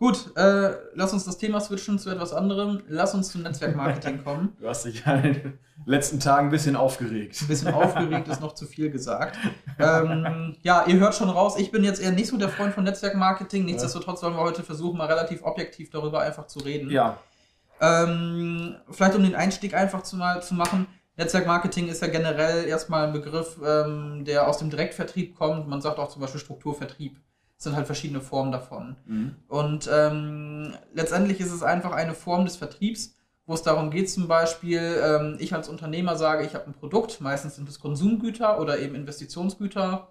Gut, äh, lass uns das Thema switchen zu etwas anderem. Lass uns zum Netzwerkmarketing kommen. Du hast dich ja in den letzten Tagen ein bisschen aufgeregt. Ein bisschen aufgeregt ist noch zu viel gesagt. Ähm, ja, ihr hört schon raus, ich bin jetzt eher nicht so der Freund von Netzwerkmarketing. Nichtsdestotrotz wollen wir heute versuchen, mal relativ objektiv darüber einfach zu reden. Ja. Ähm, vielleicht um den Einstieg einfach zu, mal zu machen. Netzwerkmarketing ist ja generell erstmal ein Begriff, ähm, der aus dem Direktvertrieb kommt. Man sagt auch zum Beispiel Strukturvertrieb. Sind halt verschiedene Formen davon. Mhm. Und ähm, letztendlich ist es einfach eine Form des Vertriebs, wo es darum geht, zum Beispiel, ähm, ich als Unternehmer sage, ich habe ein Produkt, meistens sind es Konsumgüter oder eben Investitionsgüter.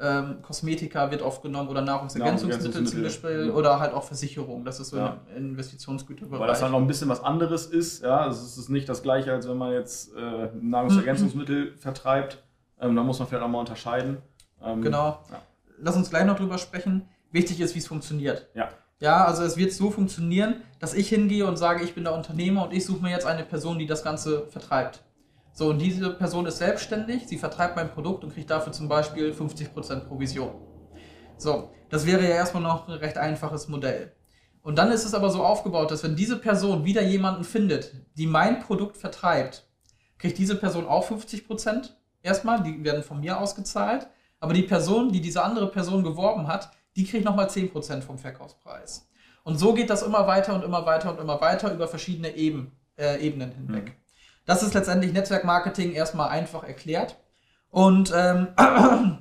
Ähm, Kosmetika wird oft genommen oder Nahrungsergänzungsmittel zum Beispiel ja. oder halt auch Versicherung. Das ist so Ja. ein Investitionsgüterbereich. Weil das halt noch ein bisschen was anderes ist. Ja, also es ist nicht das gleiche, als wenn man jetzt äh, Nahrungsergänzungsmittel vertreibt. Ähm, da muss man vielleicht auch mal unterscheiden. Ähm, Genau. Ja. Lass uns gleich noch drüber sprechen. Wichtig ist, wie es funktioniert. Ja. Ja, also es wird so funktionieren, dass ich hingehe und sage, ich bin der Unternehmer und ich suche mir jetzt eine Person, die das Ganze vertreibt. So, und diese Person ist selbstständig, sie vertreibt mein Produkt und kriegt dafür zum Beispiel 50% Provision. So, das wäre ja erstmal noch ein recht einfaches Modell. Und dann ist es aber so aufgebaut, dass wenn diese Person wieder jemanden findet, die mein Produkt vertreibt, kriegt diese Person auch 50% erstmal, die werden von mir ausgezahlt. Aber die Person, die diese andere Person geworben hat, die kriegt nochmal 10% vom Verkaufspreis. Und so geht das immer weiter und immer weiter und immer weiter über verschiedene Eben, äh, Ebenen hinweg. Das ist letztendlich Netzwerkmarketing erstmal einfach erklärt. Und ähm,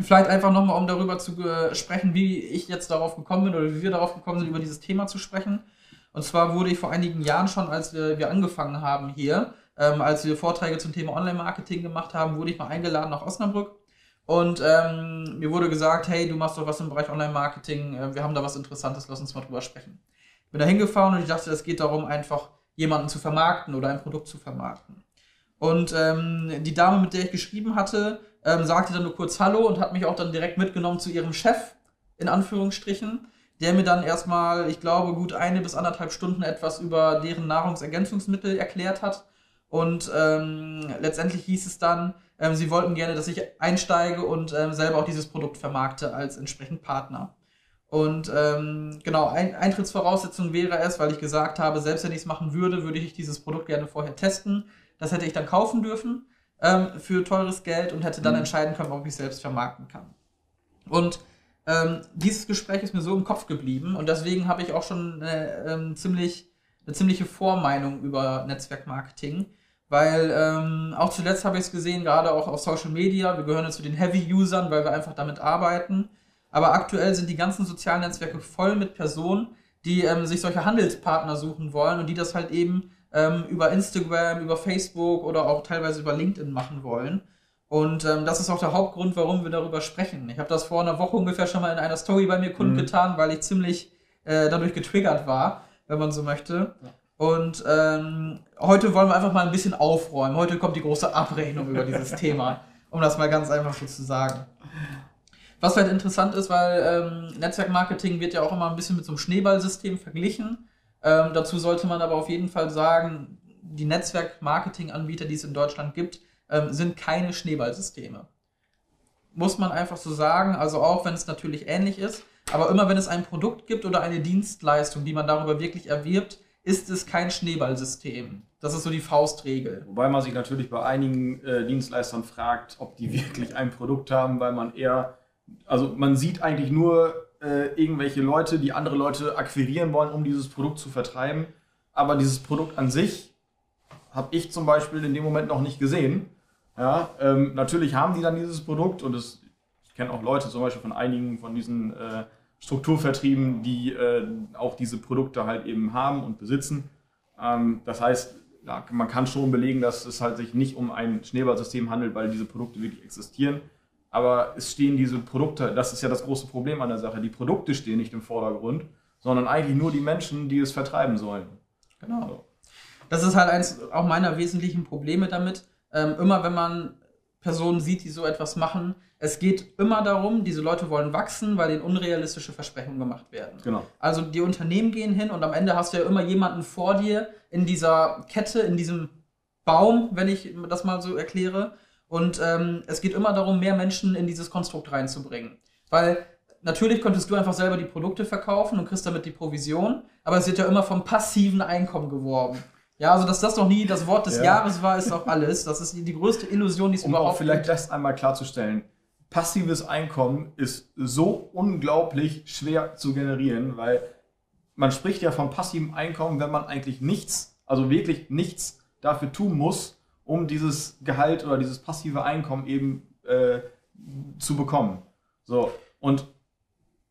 vielleicht einfach nochmal, um darüber zu sprechen, wie ich jetzt darauf gekommen bin oder wie wir darauf gekommen sind, über dieses Thema zu sprechen. Und zwar wurde ich vor einigen Jahren schon, als wir, wir angefangen haben hier, ähm, als wir Vorträge zum Thema Online-Marketing gemacht haben, wurde ich mal eingeladen nach Osnabrück. Und ähm, mir wurde gesagt, hey, du machst doch was im Bereich Online-Marketing, äh, wir haben da was Interessantes, lass uns mal drüber sprechen. Bin da hingefahren und ich dachte, es geht darum, einfach jemanden zu vermarkten oder ein Produkt zu vermarkten. Und ähm, die Dame, mit der ich geschrieben hatte, ähm, sagte dann nur kurz Hallo und hat mich auch dann direkt mitgenommen zu ihrem Chef, in Anführungsstrichen, der mir dann erstmal, ich glaube, gut eine bis anderthalb Stunden etwas über deren Nahrungsergänzungsmittel erklärt hat. Und ähm, letztendlich hieß es dann, ähm, sie wollten gerne, dass ich einsteige und ähm, selber auch dieses Produkt vermarkte als entsprechend Partner. Und ähm, genau, ein, Eintrittsvoraussetzung wäre es, weil ich gesagt habe, selbst wenn ich es machen würde, würde ich dieses Produkt gerne vorher testen. Das hätte ich dann kaufen dürfen ähm, für teures Geld und hätte dann Mhm. entscheiden können, ob ich selbst vermarkten kann. Und ähm, dieses Gespräch ist mir so im Kopf geblieben und deswegen habe ich auch schon eine, ähm, ziemlich, eine ziemliche Vormeinung über Netzwerkmarketing. Weil ähm, auch zuletzt habe ich es gesehen, gerade auch auf Social Media. Wir gehören ja zu den Heavy-Usern, weil wir einfach damit arbeiten. Aber aktuell sind die ganzen sozialen Netzwerke voll mit Personen, die ähm, sich solche Handelspartner suchen wollen und die das halt eben ähm, über Instagram, über Facebook oder auch teilweise über LinkedIn machen wollen. Und ähm, das ist auch der Hauptgrund, warum wir darüber sprechen. Ich habe das vor einer Woche ungefähr schon mal in einer Story bei mir kundgetan, weil ich ziemlich äh, dadurch getriggert war, wenn man so möchte. Ja. Und ähm, heute wollen wir einfach mal ein bisschen aufräumen. Heute kommt die große Abrechnung über dieses Thema, um das mal ganz einfach so zu sagen. Was halt interessant ist, weil ähm, Netzwerkmarketing wird ja auch immer ein bisschen mit so einem Schneeballsystem verglichen. Ähm, dazu sollte man aber auf jeden Fall sagen, die Netzwerkmarketing-Anbieter, die es in Deutschland gibt, ähm, sind keine Schneeballsysteme. Muss man einfach so sagen, also auch wenn es natürlich ähnlich ist, aber immer wenn es ein Produkt gibt oder eine Dienstleistung, die man darüber wirklich erwirbt, ist es kein Schneeballsystem. Das ist so die Faustregel. Wobei man sich natürlich bei einigen äh, Dienstleistern fragt, ob die wirklich ein Produkt haben, weil man eher, also man sieht eigentlich nur äh, irgendwelche Leute, die andere Leute akquirieren wollen, um dieses Produkt zu vertreiben. Aber dieses Produkt an sich habe ich zum Beispiel in dem Moment noch nicht gesehen. Ja, ähm, natürlich haben die dann dieses Produkt und es, ich kenne auch Leute zum Beispiel von einigen von diesen äh, Strukturvertrieben, die äh, auch diese Produkte halt eben haben und besitzen. Ähm, das heißt, ja, man kann schon belegen, dass es halt sich nicht um ein Schneeballsystem handelt, weil diese Produkte wirklich existieren. Aber es stehen diese Produkte, das ist ja das große Problem an der Sache, die Produkte stehen nicht im Vordergrund, sondern eigentlich nur die Menschen, die es vertreiben sollen. Genau. Das ist halt eins auch meiner wesentlichen Probleme damit. Ähm, immer wenn man Personen sieht, die so etwas machen, es geht immer darum, diese Leute wollen wachsen, weil ihnen unrealistische Versprechungen gemacht werden. Genau. Also die Unternehmen gehen hin und am Ende hast du ja immer jemanden vor dir in dieser Kette, in diesem Baum, wenn ich das mal so erkläre. Und ähm, es geht immer darum, mehr Menschen in dieses Konstrukt reinzubringen. Weil natürlich könntest du einfach selber die Produkte verkaufen und kriegst damit die Provision, aber es wird ja immer vom passiven Einkommen geworben. Ja, also dass das noch nie das Wort des Ja. Jahres war, ist auch alles. Das ist die, größte Illusion, die es Um auch überhaupt vielleicht gibt. das einmal klarzustellen. Passives Einkommen ist so unglaublich schwer zu generieren, weil man spricht ja von passivem Einkommen, wenn man eigentlich nichts, also wirklich nichts dafür tun muss, um dieses Gehalt oder dieses passive Einkommen eben äh, zu bekommen. So, und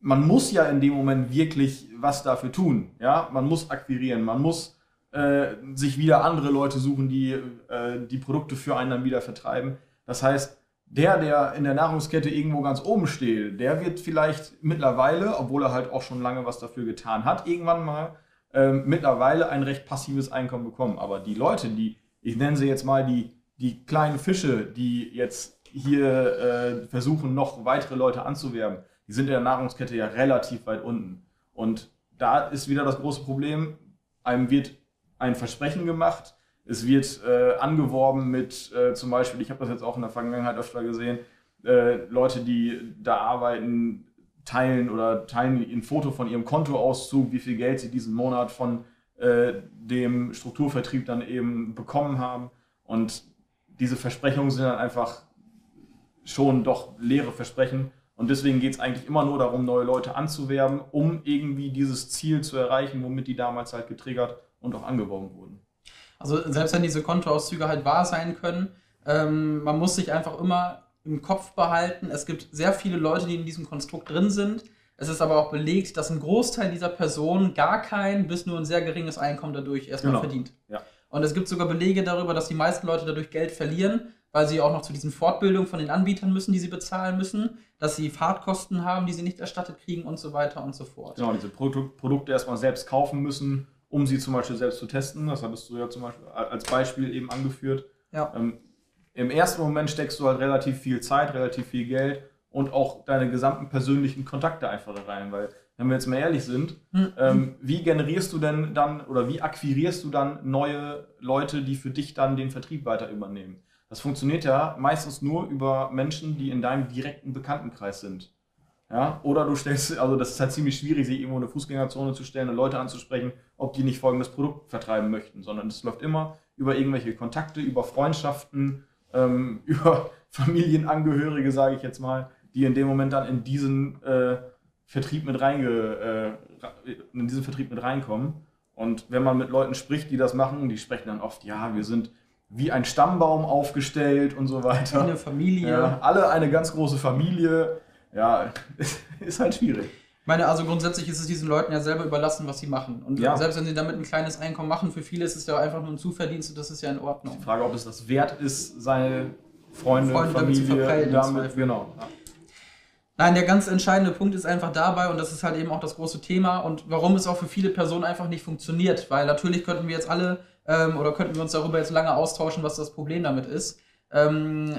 man muss ja in dem Moment wirklich was dafür tun. Ja, man muss akquirieren, man muss äh, sich wieder andere Leute suchen, die äh, die Produkte für einen dann wieder vertreiben. Das heißt, der, der in der Nahrungskette irgendwo ganz oben steht, der wird vielleicht mittlerweile, obwohl er halt auch schon lange was dafür getan hat, irgendwann mal ähm, mittlerweile ein recht passives Einkommen bekommen. Aber die Leute, die, ich nenne sie jetzt mal die, die kleinen Fische, die jetzt hier äh, versuchen, noch weitere Leute anzuwerben, die sind in der Nahrungskette ja relativ weit unten. Und da ist wieder das große Problem, einem wird ein Versprechen gemacht, es wird äh, angeworben mit äh, zum Beispiel, ich habe das jetzt auch in der Vergangenheit öfter gesehen, äh, Leute, die da arbeiten, teilen oder teilen ein Foto von ihrem Kontoauszug, wie viel Geld sie diesen Monat von äh, dem Strukturvertrieb dann eben bekommen haben. Und diese Versprechungen sind dann einfach schon doch leere Versprechen. Und deswegen geht es eigentlich immer nur darum, neue Leute anzuwerben, um irgendwie dieses Ziel zu erreichen, womit die damals halt getriggert und auch angeworben wurden. Also selbst wenn diese Kontoauszüge halt wahr sein können, ähm, man muss sich einfach immer im Kopf behalten, es gibt sehr viele Leute, die in diesem Konstrukt drin sind. Es ist aber auch belegt, dass ein Großteil dieser Personen gar kein bis nur ein sehr geringes Einkommen dadurch erstmal Genau. verdient. Ja. Und es gibt sogar Belege darüber, dass die meisten Leute dadurch Geld verlieren, weil sie auch noch zu diesen Fortbildungen von den Anbietern müssen, die sie bezahlen müssen, dass sie Fahrtkosten haben, die sie nicht erstattet kriegen und so weiter und so fort. Genau, diese Produ Produkte erstmal selbst kaufen müssen, um sie zum Beispiel selbst zu testen. Das hattest du ja zum Beispiel als Beispiel eben angeführt. Ja. Ähm, Im ersten Moment steckst du halt relativ viel Zeit, relativ viel Geld und auch deine gesamten persönlichen Kontakte einfach da rein, weil wenn wir jetzt mal ehrlich sind, Hm. ähm, wie generierst du denn dann oder wie akquirierst du dann neue Leute, die für dich dann den Vertrieb weiter übernehmen? Das funktioniert ja meistens nur über Menschen, die in deinem direkten Bekanntenkreis sind. Ja, oder du stellst, also das ist halt ziemlich schwierig, sich irgendwo in eine Fußgängerzone zu stellen und Leute anzusprechen, ob die nicht folgendes Produkt vertreiben möchten, sondern es läuft immer über irgendwelche Kontakte, über Freundschaften, ähm, über Familienangehörige, sage ich jetzt mal, die in dem Moment dann in diesen äh, Vertrieb mit reinge, äh, in diesen Vertrieb mit reinkommen. Und wenn man mit Leuten spricht, die das machen, die sprechen dann oft, ja, wir sind wie ein Stammbaum aufgestellt und so weiter. Eine Familie. Ja, alle eine ganz große Familie. Ja, ist halt schwierig. Ich meine, also grundsätzlich ist es diesen Leuten ja selber überlassen, was sie machen. Und Ja. selbst wenn sie damit ein kleines Einkommen machen, für viele ist es ja einfach nur ein Zuverdienst und das ist ja in Ordnung. Die Frage, ob es das wert ist, seine Freunde, Freunde damit zu Familie verprellen, im damit, genau. Ja. Nein, der ganz entscheidende Punkt ist einfach dabei und das ist halt eben auch das große Thema und warum es auch für viele Personen einfach nicht funktioniert, weil natürlich könnten wir jetzt alle ähm, oder könnten wir uns darüber jetzt lange austauschen, was das Problem damit ist. Ähm,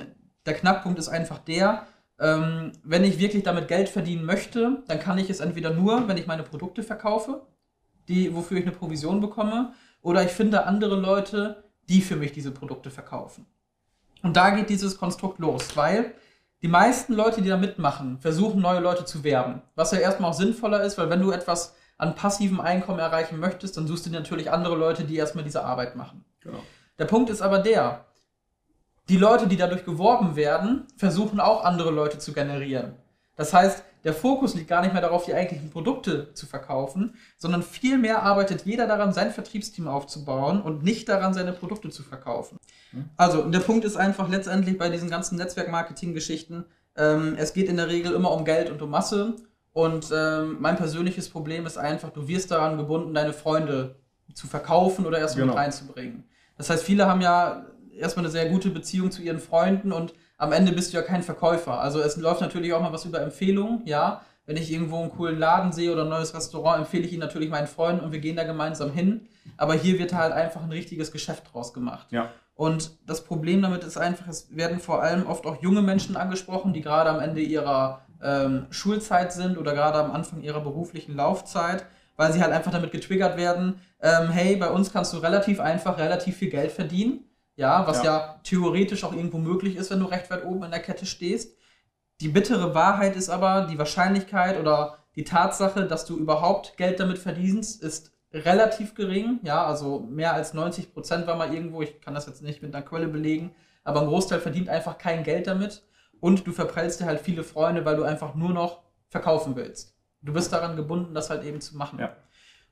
der Knackpunkt ist einfach der, ähm, wenn ich wirklich damit Geld verdienen möchte, dann kann ich es entweder nur, wenn ich meine Produkte verkaufe, die, wofür ich eine Provision bekomme, oder ich finde andere Leute, die für mich diese Produkte verkaufen. Und da geht dieses Konstrukt los, weil die meisten Leute, die da mitmachen, versuchen neue Leute zu werben. Was ja erstmal auch sinnvoller ist, weil wenn du etwas an passivem Einkommen erreichen möchtest, dann suchst du natürlich andere Leute, die erstmal diese Arbeit machen. Genau. Der Punkt ist aber der, die Leute, die dadurch geworben werden, versuchen auch andere Leute zu generieren. Das heißt, der Fokus liegt gar nicht mehr darauf, die eigentlichen Produkte zu verkaufen, sondern vielmehr arbeitet jeder daran, sein Vertriebsteam aufzubauen und nicht daran, seine Produkte zu verkaufen. Hm. Also, der Punkt ist einfach letztendlich bei diesen ganzen Netzwerk-Marketing-Geschichten, ähm, es geht in der Regel immer um Geld und um Masse. Und ähm, mein persönliches Problem ist einfach, du wirst daran gebunden, deine Freunde zu verkaufen oder erstmal Genau. mit reinzubringen. Das heißt, viele haben ja erstmal eine sehr gute Beziehung zu ihren Freunden und am Ende bist du ja kein Verkäufer. Also es läuft natürlich auch mal was über Empfehlungen, ja. Wenn ich irgendwo einen coolen Laden sehe oder ein neues Restaurant, empfehle ich ihn natürlich meinen Freunden und wir gehen da gemeinsam hin. Aber hier wird halt einfach ein richtiges Geschäft draus gemacht. Ja. Und das Problem damit ist einfach, es werden vor allem oft auch junge Menschen angesprochen, die gerade am Ende ihrer ähm, Schulzeit sind oder gerade am Anfang ihrer beruflichen Laufzeit, weil sie halt einfach damit getriggert werden, ähm, hey, bei uns kannst du relativ einfach relativ viel Geld verdienen. Ja, was ja. Ja. theoretisch auch irgendwo möglich ist, wenn du recht weit oben in der Kette stehst. Die bittere Wahrheit ist aber, die Wahrscheinlichkeit oder die Tatsache, dass du überhaupt Geld damit verdienst, ist relativ gering. Ja, also mehr als 90 Prozent war mal irgendwo. Ich kann das jetzt nicht mit einer Quelle belegen, aber ein Großteil verdient einfach kein Geld damit. Und du verprellst dir halt viele Freunde, weil du einfach nur noch verkaufen willst. Du bist daran gebunden, das halt eben zu machen. Ja.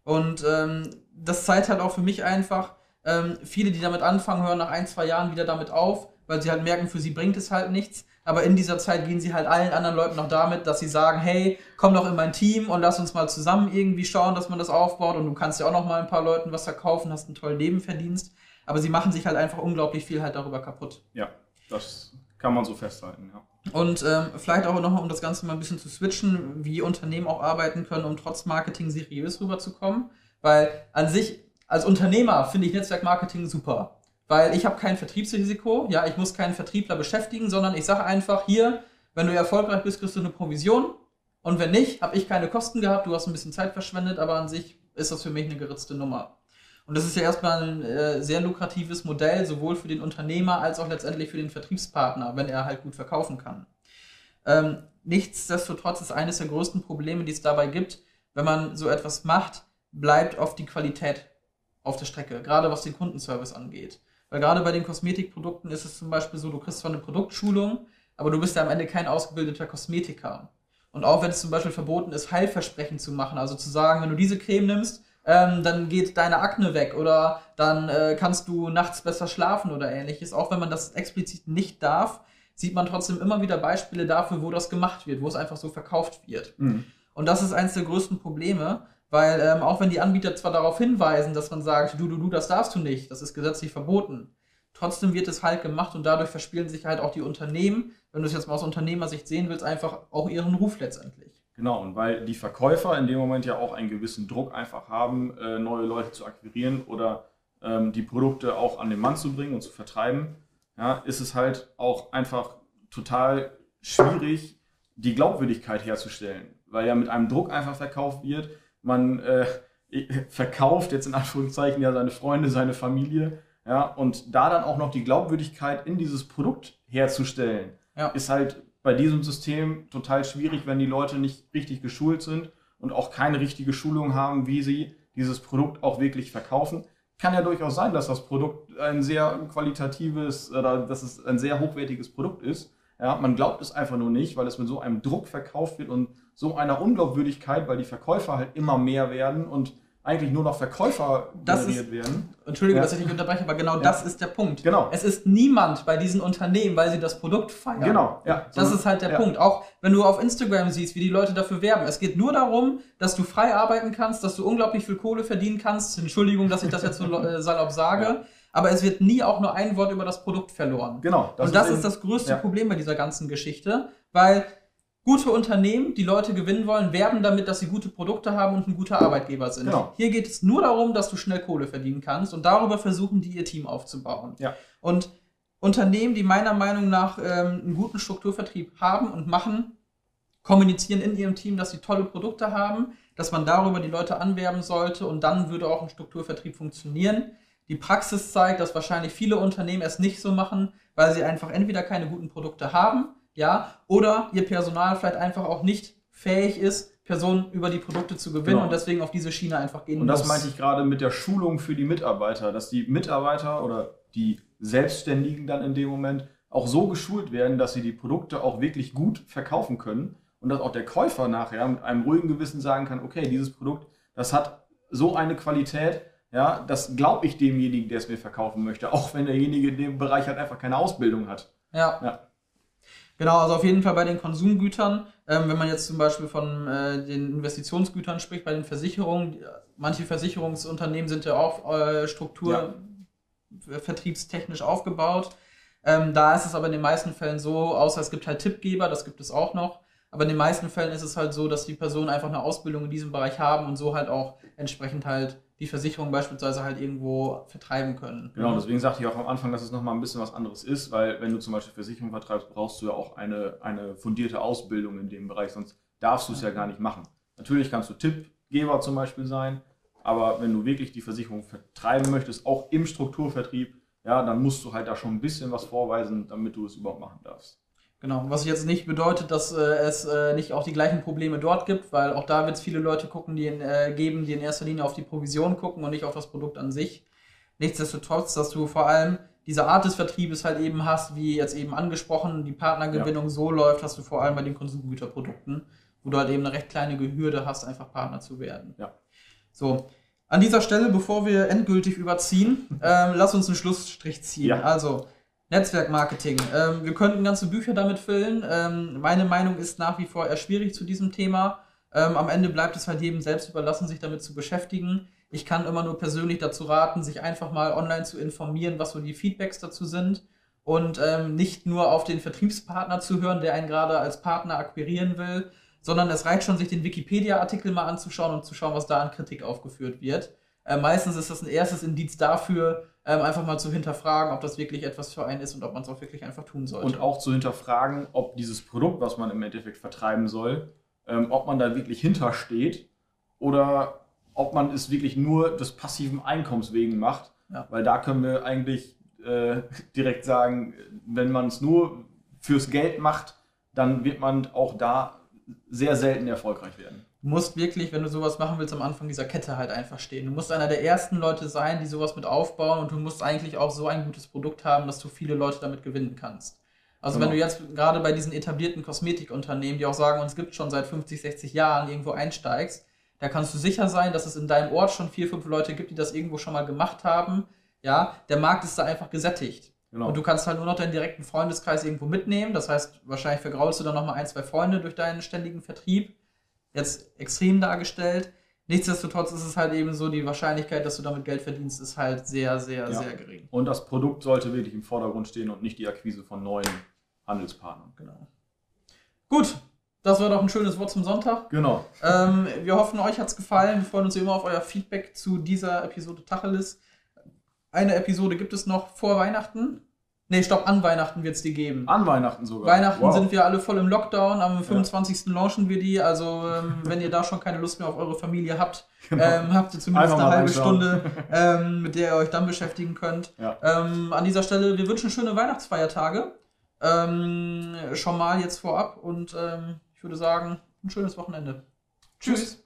Und ähm, das zeigt halt auch für mich einfach, ähm, viele, die damit anfangen, hören nach ein, zwei Jahren wieder damit auf, weil sie halt merken, für sie bringt es halt nichts. Aber in dieser Zeit gehen sie halt allen anderen Leuten noch damit, dass sie sagen, hey, komm doch in mein Team und lass uns mal zusammen irgendwie schauen, dass man das aufbaut und du kannst ja auch noch mal ein paar Leuten was verkaufen, hast einen tollen Nebenverdienst. Aber sie machen sich halt einfach unglaublich viel halt darüber kaputt. Ja, das kann man so festhalten, ja. Und ähm, vielleicht auch nochmal, um das Ganze mal ein bisschen zu switchen, wie Unternehmen auch arbeiten können, um trotz Marketing seriös rüberzukommen. Weil an sich, als Unternehmer finde ich Netzwerkmarketing super. Weil ich habe kein Vertriebsrisiko, ja, ich muss keinen Vertriebler beschäftigen, sondern ich sage einfach, hier, wenn du erfolgreich bist, kriegst du eine Provision. Und wenn nicht, habe ich keine Kosten gehabt, du hast ein bisschen Zeit verschwendet, aber an sich ist das für mich eine geritzte Nummer. Und das ist ja erstmal ein äh, sehr lukratives Modell, sowohl für den Unternehmer als auch letztendlich für den Vertriebspartner, wenn er halt gut verkaufen kann. Ähm, nichtsdestotrotz ist eines der größten Probleme, die es dabei gibt, wenn man so etwas macht, bleibt oft die Qualität auf der Strecke, gerade was den Kundenservice angeht. Weil gerade bei den Kosmetikprodukten ist es zum Beispiel so, du kriegst zwar eine Produktschulung, aber du bist ja am Ende kein ausgebildeter Kosmetiker. Und auch wenn es zum Beispiel verboten ist, Heilversprechen zu machen, also zu sagen, wenn du diese Creme nimmst, ähm, dann geht deine Akne weg oder dann äh, kannst du nachts besser schlafen oder ähnliches. Auch wenn man das explizit nicht darf, sieht man trotzdem immer wieder Beispiele dafür, wo das gemacht wird, wo es einfach so verkauft wird. Mhm. Und das ist eines der größten Probleme, weil ähm, auch wenn die Anbieter zwar darauf hinweisen, dass man sagt, du, du, du, das darfst du nicht, das ist gesetzlich verboten, trotzdem wird es halt gemacht und dadurch verspielen sich halt auch die Unternehmen, wenn du es jetzt mal aus Unternehmersicht sehen willst, einfach auch ihren Ruf letztendlich. Genau, und weil die Verkäufer in dem Moment ja auch einen gewissen Druck einfach haben, äh, neue Leute zu akquirieren oder ähm, die Produkte auch an den Mann zu bringen und zu vertreiben, ja, ist es halt auch einfach total schwierig, die Glaubwürdigkeit herzustellen, weil ja mit einem Druck einfach verkauft wird. Man äh, verkauft jetzt in Anführungszeichen ja seine Freunde, seine Familie, ja, und da dann auch noch die Glaubwürdigkeit in dieses Produkt herzustellen, ja. ist halt bei diesem System total schwierig, wenn die Leute nicht richtig geschult sind und auch keine richtige Schulung haben, wie sie dieses Produkt auch wirklich verkaufen. Kann ja durchaus sein, dass das Produkt ein sehr qualitatives oder dass es ein sehr hochwertiges Produkt ist. Ja, man glaubt es einfach nur nicht, weil es mit so einem Druck verkauft wird und so einer Unglaubwürdigkeit, weil die Verkäufer halt immer mehr werden und eigentlich nur noch Verkäufer das generiert ist, werden. Entschuldige, ja. dass ich dich unterbreche, aber genau ja. das ist der Punkt. Genau. Es ist niemand bei diesen Unternehmen, weil sie das Produkt feiern. Genau, ja. Das so, ist halt der ja. Punkt. Auch wenn du auf Instagram siehst, wie die Leute dafür werben. Es geht nur darum, dass du frei arbeiten kannst, dass du unglaublich viel Kohle verdienen kannst. Entschuldigung, dass ich das jetzt so äh, salopp sage. Aber es wird nie auch nur ein Wort über das Produkt verloren. Genau. Das Und das ist, ist das größte Problem bei dieser ganzen Geschichte, weil gute Unternehmen, die Leute gewinnen wollen, werben damit, dass sie gute Produkte haben und ein guter Arbeitgeber sind. Genau. Hier geht es nur darum, dass du schnell Kohle verdienen kannst und darüber versuchen die ihr Team aufzubauen. Ja. Und Unternehmen, die meiner Meinung nach ähm, einen guten Strukturvertrieb haben und machen, kommunizieren in ihrem Team, dass sie tolle Produkte haben, dass man darüber die Leute anwerben sollte und dann würde auch ein Strukturvertrieb funktionieren. Die Praxis zeigt, dass wahrscheinlich viele Unternehmen es nicht so machen, weil sie einfach entweder keine guten Produkte haben ja, oder ihr Personal vielleicht einfach auch nicht fähig ist, Personen über die Produkte zu gewinnen genau. und deswegen auf diese Schiene einfach gehen Und das muss. meinte ich gerade mit der Schulung für die Mitarbeiter, dass die Mitarbeiter oder die Selbstständigen dann in dem Moment auch so geschult werden, dass sie die Produkte auch wirklich gut verkaufen können und dass auch der Käufer nachher mit einem ruhigen Gewissen sagen kann, okay, dieses Produkt, das hat so eine Qualität, ja, das glaube ich demjenigen, der es mir verkaufen möchte, auch wenn derjenige in dem Bereich halt einfach keine Ausbildung hat. Ja. ja. Genau, also auf jeden Fall bei den Konsumgütern, ähm, wenn man jetzt zum Beispiel von äh, den Investitionsgütern spricht, bei den Versicherungen, manche Versicherungsunternehmen sind ja auch äh, Struktur ja. aufgebaut. Ähm, da ist es aber in den meisten Fällen so, außer es gibt halt Tippgeber, das gibt es auch noch, aber in den meisten Fällen ist es halt so, dass die Personen einfach eine Ausbildung in diesem Bereich haben und so halt auch entsprechend halt die Versicherung beispielsweise halt irgendwo vertreiben können. Genau, deswegen sagte ich auch am Anfang, dass es nochmal ein bisschen was anderes ist, weil wenn du zum Beispiel Versicherung vertreibst, brauchst du ja auch eine, eine fundierte Ausbildung in dem Bereich, sonst darfst du es ja gar nicht machen. Natürlich kannst du Tippgeber zum Beispiel sein, aber wenn du wirklich die Versicherung vertreiben möchtest, auch im Strukturvertrieb, ja, dann musst du halt da schon ein bisschen was vorweisen, damit du es überhaupt machen darfst. Genau, was jetzt nicht bedeutet, dass äh, es äh, nicht auch die gleichen Probleme dort gibt, weil auch da wird es viele Leute gucken, die in, äh, geben, die in erster Linie auf die Provision gucken und nicht auf das Produkt an sich. Nichtsdestotrotz, dass du vor allem diese Art des Vertriebes halt eben hast, wie jetzt eben angesprochen, die Partnergewinnung ja. so läuft, hast du vor allem bei den Konsumgüterprodukten, wo du halt eben eine recht kleine Hürde hast, einfach Partner zu werden. Ja. So, an dieser Stelle, bevor wir endgültig überziehen, ähm, lass uns einen Schlussstrich ziehen. Ja. Also, Netzwerkmarketing. Ähm, wir könnten ganze Bücher damit füllen. Ähm, meine Meinung ist nach wie vor eher schwierig zu diesem Thema. Ähm, am Ende bleibt es halt jedem selbst überlassen, sich damit zu beschäftigen. Ich kann immer nur persönlich dazu raten, sich einfach mal online zu informieren, was so die Feedbacks dazu sind und ähm, nicht nur auf den Vertriebspartner zu hören, der einen gerade als Partner akquirieren will, sondern es reicht schon, sich den Wikipedia-Artikel mal anzuschauen und zu schauen, was da an Kritik aufgeführt wird. Äh, meistens ist das ein erstes Indiz dafür, ähm, einfach mal zu hinterfragen, ob das wirklich etwas für einen ist und ob man es auch wirklich einfach tun sollte. Und auch zu hinterfragen, ob dieses Produkt, was man im Endeffekt vertreiben soll, ähm, ob man da wirklich hintersteht oder ob man es wirklich nur des passiven Einkommens wegen macht. Ja. Weil da können wir eigentlich äh, direkt sagen, wenn man es nur fürs Geld macht, dann wird man auch da sehr selten erfolgreich werden. Du musst wirklich, wenn du sowas machen willst, am Anfang dieser Kette halt einfach stehen. Du musst einer der ersten Leute sein, die sowas mit aufbauen und du musst eigentlich auch so ein gutes Produkt haben, dass du viele Leute damit gewinnen kannst. Also genau. wenn du jetzt gerade bei diesen etablierten Kosmetikunternehmen, die auch sagen, uns gibt schon seit 50, 60 Jahren, irgendwo einsteigst, da kannst du sicher sein, dass es in deinem Ort schon vier, fünf Leute gibt, die das irgendwo schon mal gemacht haben. Ja, der Markt ist da einfach gesättigt. Genau. Und du kannst halt nur noch deinen direkten Freundeskreis irgendwo mitnehmen. Das heißt, wahrscheinlich vergraulst du dann nochmal ein, zwei Freunde durch deinen ständigen Vertrieb. Jetzt extrem dargestellt. Nichtsdestotrotz ist es halt eben so, die Wahrscheinlichkeit, dass du damit Geld verdienst, ist halt sehr, sehr, ja. sehr gering. Und das Produkt sollte wirklich im Vordergrund stehen und nicht die Akquise von neuen Handelspartnern. Genau. Gut, das war doch ein schönes Wort zum Sonntag. Genau. Ähm, wir hoffen, euch hat es gefallen. Wir freuen uns immer auf euer Feedback zu dieser Episode Tacheles. Eine Episode gibt es noch vor Weihnachten. Nee, stopp, an Weihnachten wird es die geben. An Weihnachten sogar. Weihnachten wow. sind wir alle voll im Lockdown. Am 25. Ja. launchen wir die. Also, ähm, wenn ihr da schon keine Lust mehr auf eure Familie habt, genau. ähm, habt ihr zumindest eine halbe Stunde, ähm, mit der ihr euch dann beschäftigen könnt. Ja. Ähm, an dieser Stelle, wir wünschen schöne Weihnachtsfeiertage. Ähm, schon mal jetzt vorab und ähm, ich würde sagen, ein schönes Wochenende. Tschüss. Tschüss.